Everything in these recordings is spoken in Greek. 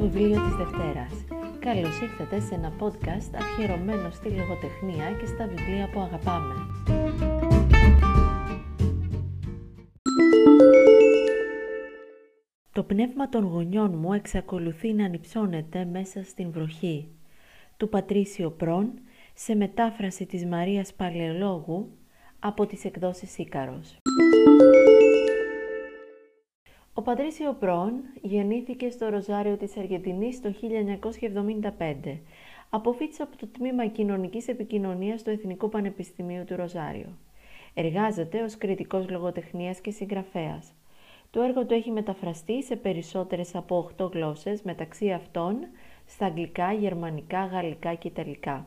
βιβλίο της Δευτέρας. Καλώς ήρθατε σε ένα podcast αφιερωμένο στη λογοτεχνία και στα βιβλία που αγαπάμε. Το πνεύμα των γονιών μου εξακολουθεί να ανυψώνεται μέσα στην βροχή. Του Πατρίσιο Πρόν, σε μετάφραση της Μαρίας Παλαιολόγου από τις εκδόσεις Ίκαρος. Πατρίσιο Πρόν γεννήθηκε στο Ροζάριο της Αργεντινής το 1975. Αποφύτησε από το Τμήμα Κοινωνικής Επικοινωνίας του Εθνικού Πανεπιστημίου του Ροζάριο. Εργάζεται ως κριτικός λογοτεχνίας και συγγραφέας. Το έργο του έχει μεταφραστεί σε περισσότερες από 8 γλώσσες, μεταξύ αυτών στα αγγλικά, γερμανικά, γαλλικά και ιταλικά.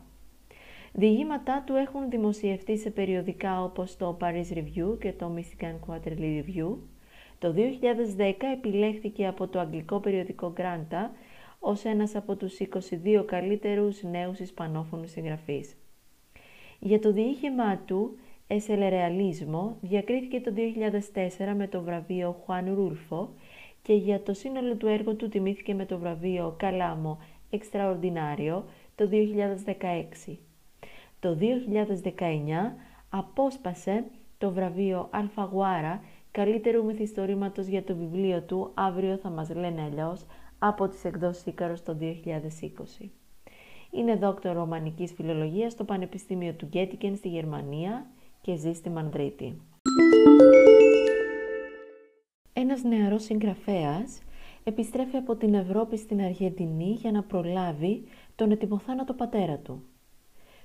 Διηγήματά του έχουν δημοσιευτεί σε περιοδικά όπως το Paris Review και το Michigan Quarterly Review, το 2010 επιλέχθηκε από το αγγλικό περιοδικό Granta ως ένας από τους 22 καλύτερους νέους ισπανόφωνους συγγραφείς. Για το διήγημά του «Es el διακρίθηκε το 2004 με το βραβείο Juan Rulfo και για το σύνολο του έργου του τιμήθηκε με το βραβείο Calamo Extraordinario το 2016. Το 2019 απόσπασε το βραβείο Alfaguara καλύτερου μυθιστορήματος για το βιβλίο του «Αύριο θα μας λένε αλλιώς από τις εκδόσεις Ίκαρος το 2020. Είναι δόκτωρο ρωμανικής φιλολογίας στο Πανεπιστήμιο του Γκέτικεν στη Γερμανία και ζει στη Μανδρίτη. Ένας νεαρός συγγραφέας επιστρέφει από την Ευρώπη στην Αργεντινή για να προλάβει τον ετοιμοθάνατο πατέρα του.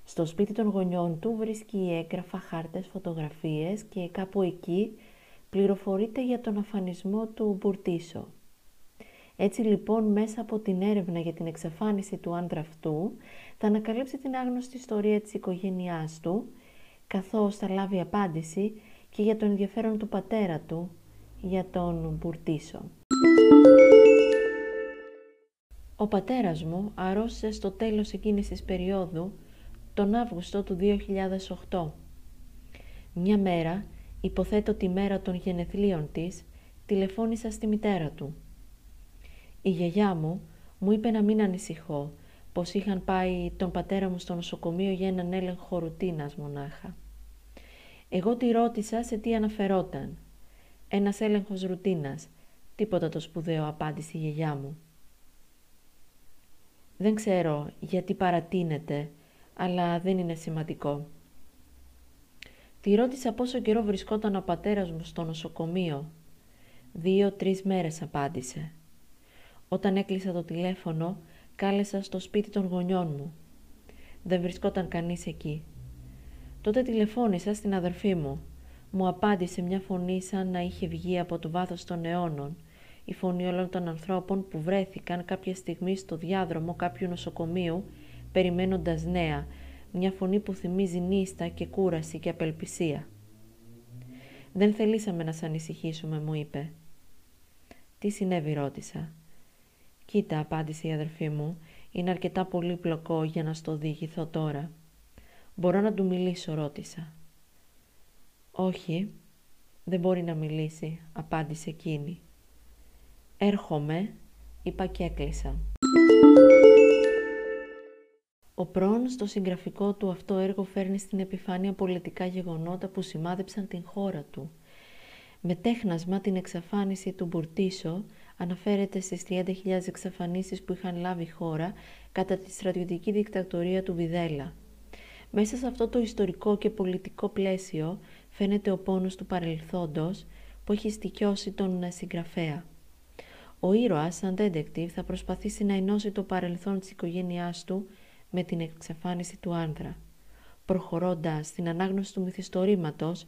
Στο σπίτι των γονιών του βρίσκει έγγραφα, χάρτες, φωτογραφίες και κάπου εκεί πληροφορείται για τον αφανισμό του Μπουρτίσο. Έτσι λοιπόν μέσα από την έρευνα για την εξαφάνιση του άντρα αυτού θα ανακαλύψει την άγνωστη ιστορία της οικογένειάς του καθώς θα λάβει απάντηση και για τον ενδιαφέρον του πατέρα του για τον Μπουρτίσο. Ο πατέρας μου αρρώστησε στο τέλος εκείνης της περίοδου τον Αύγουστο του 2008. Μια μέρα υποθέτω τη μέρα των γενεθλίων της, τηλεφώνησα στη μητέρα του. Η γιαγιά μου μου είπε να μην ανησυχώ, πως είχαν πάει τον πατέρα μου στο νοσοκομείο για έναν έλεγχο ρουτίνας μονάχα. Εγώ τη ρώτησα σε τι αναφερόταν. Ένας έλεγχος ρουτίνας, τίποτα το σπουδαίο απάντησε η γιαγιά μου. Δεν ξέρω γιατί παρατείνεται, αλλά δεν είναι σημαντικό. Τη ρώτησα πόσο καιρό βρισκόταν ο πατέρας μου στο νοσοκομείο. Δύο-τρεις μέρες απάντησε. Όταν έκλεισα το τηλέφωνο, κάλεσα στο σπίτι των γονιών μου. Δεν βρισκόταν κανείς εκεί. Τότε τηλεφώνησα στην αδερφή μου. Μου απάντησε μια φωνή σαν να είχε βγει από το βάθος των αιώνων. Η φωνή όλων των ανθρώπων που βρέθηκαν κάποια στιγμή στο διάδρομο κάποιου νοσοκομείου, περιμένοντας νέα, μια φωνή που θυμίζει νύστα και κούραση και απελπισία. «Δεν θελήσαμε να σε ανησυχήσουμε», μου είπε. «Τι συνέβη» ρώτησα. «Κοίτα», απάντησε η αδερφή μου, «είναι αρκετά πολύπλοκο για να στο διηγηθώ τώρα». «Μπορώ να του μιλήσω» ρώτησα. «Όχι, δεν μπορεί να μιλήσει», απάντησε εκείνη. «Έρχομαι», είπα και έκλεισα. Ο Πρόν στο συγγραφικό του αυτό έργο φέρνει στην επιφάνεια πολιτικά γεγονότα που σημάδεψαν την χώρα του. Με τέχνασμα την εξαφάνιση του Μπουρτίσο αναφέρεται στις 30.000 εξαφανίσεις που είχαν λάβει χώρα κατά τη στρατιωτική δικτατορία του Βιδέλα. Μέσα σε αυτό το ιστορικό και πολιτικό πλαίσιο φαίνεται ο πόνος του παρελθόντος που έχει στοιχειώσει τον συγγραφέα. Ο ήρωας, σαν detective, θα προσπαθήσει να ενώσει το παρελθόν της οικογένειάς του με την εξαφάνιση του άνδρα. Προχωρώντας στην ανάγνωση του μυθιστορήματος,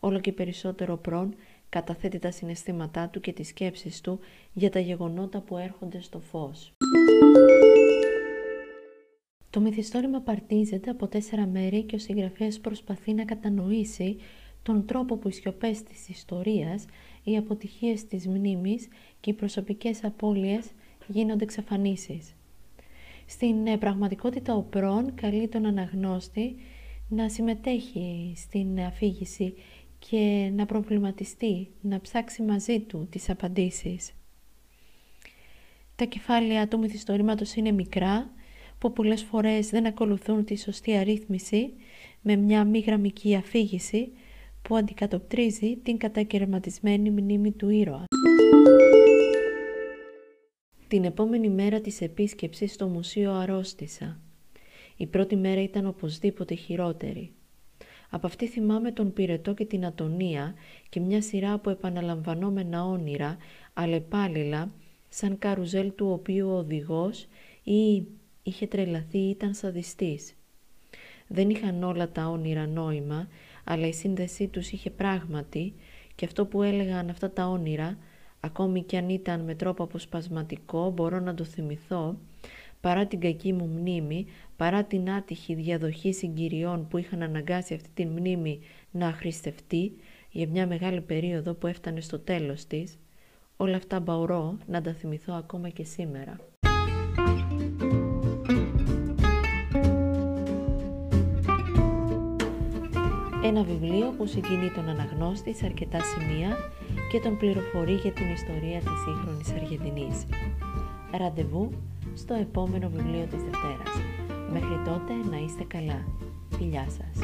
όλο και περισσότερο πρόν καταθέτει τα συναισθήματά του και τις σκέψεις του για τα γεγονότα που έρχονται στο φως. Το μυθιστόρημα παρτίζεται από τέσσερα μέρη και ο συγγραφέας προσπαθεί να κατανοήσει τον τρόπο που οι σιωπές της ιστορίας, οι αποτυχίες της μνήμης και οι προσωπικές απώλειες γίνονται εξαφανίσεις. Στην ε, πραγματικότητα ο Πρόν καλεί τον αναγνώστη να συμμετέχει στην αφήγηση και να προβληματιστεί, να ψάξει μαζί του τις απαντήσεις. Τα κεφάλαια του μυθιστορήματος είναι μικρά, που πολλές φορές δεν ακολουθούν τη σωστή αρρύθμιση με μια μη γραμμική αφήγηση που αντικατοπτρίζει την κατακαιρματισμένη μνήμη του ήρωας. Την επόμενη μέρα της επίσκεψης στο μουσείο αρρώστησα. Η πρώτη μέρα ήταν οπωσδήποτε χειρότερη. Από αυτή θυμάμαι τον πυρετό και την ατονία και μια σειρά από επαναλαμβανόμενα όνειρα, αλλεπάλληλα, σαν καρουζέλ του οποίου ο οδηγός ή είχε τρελαθεί ή ήταν σαδιστής. Δεν είχαν όλα τα όνειρα νόημα, αλλά η σύνδεσή τους είχε πράγματι και αυτό που έλεγαν αυτά τα όνειρα, ακόμη κι αν ήταν με τρόπο αποσπασματικό, μπορώ να το θυμηθώ, παρά την κακή μου μνήμη, παρά την άτυχη διαδοχή συγκυριών που είχαν αναγκάσει αυτή την μνήμη να αχρηστευτεί για μια μεγάλη περίοδο που έφτανε στο τέλος της, όλα αυτά μπορώ να τα θυμηθώ ακόμα και σήμερα. Ένα βιβλίο που συγκινεί τον αναγνώστη σε αρκετά σημεία και τον πληροφορεί για την ιστορία της σύγχρονης Αργεντινής. Ραντεβού στο επόμενο βιβλίο της Δευτέρας. Μέχρι τότε να είστε καλά. Φιλιά σας.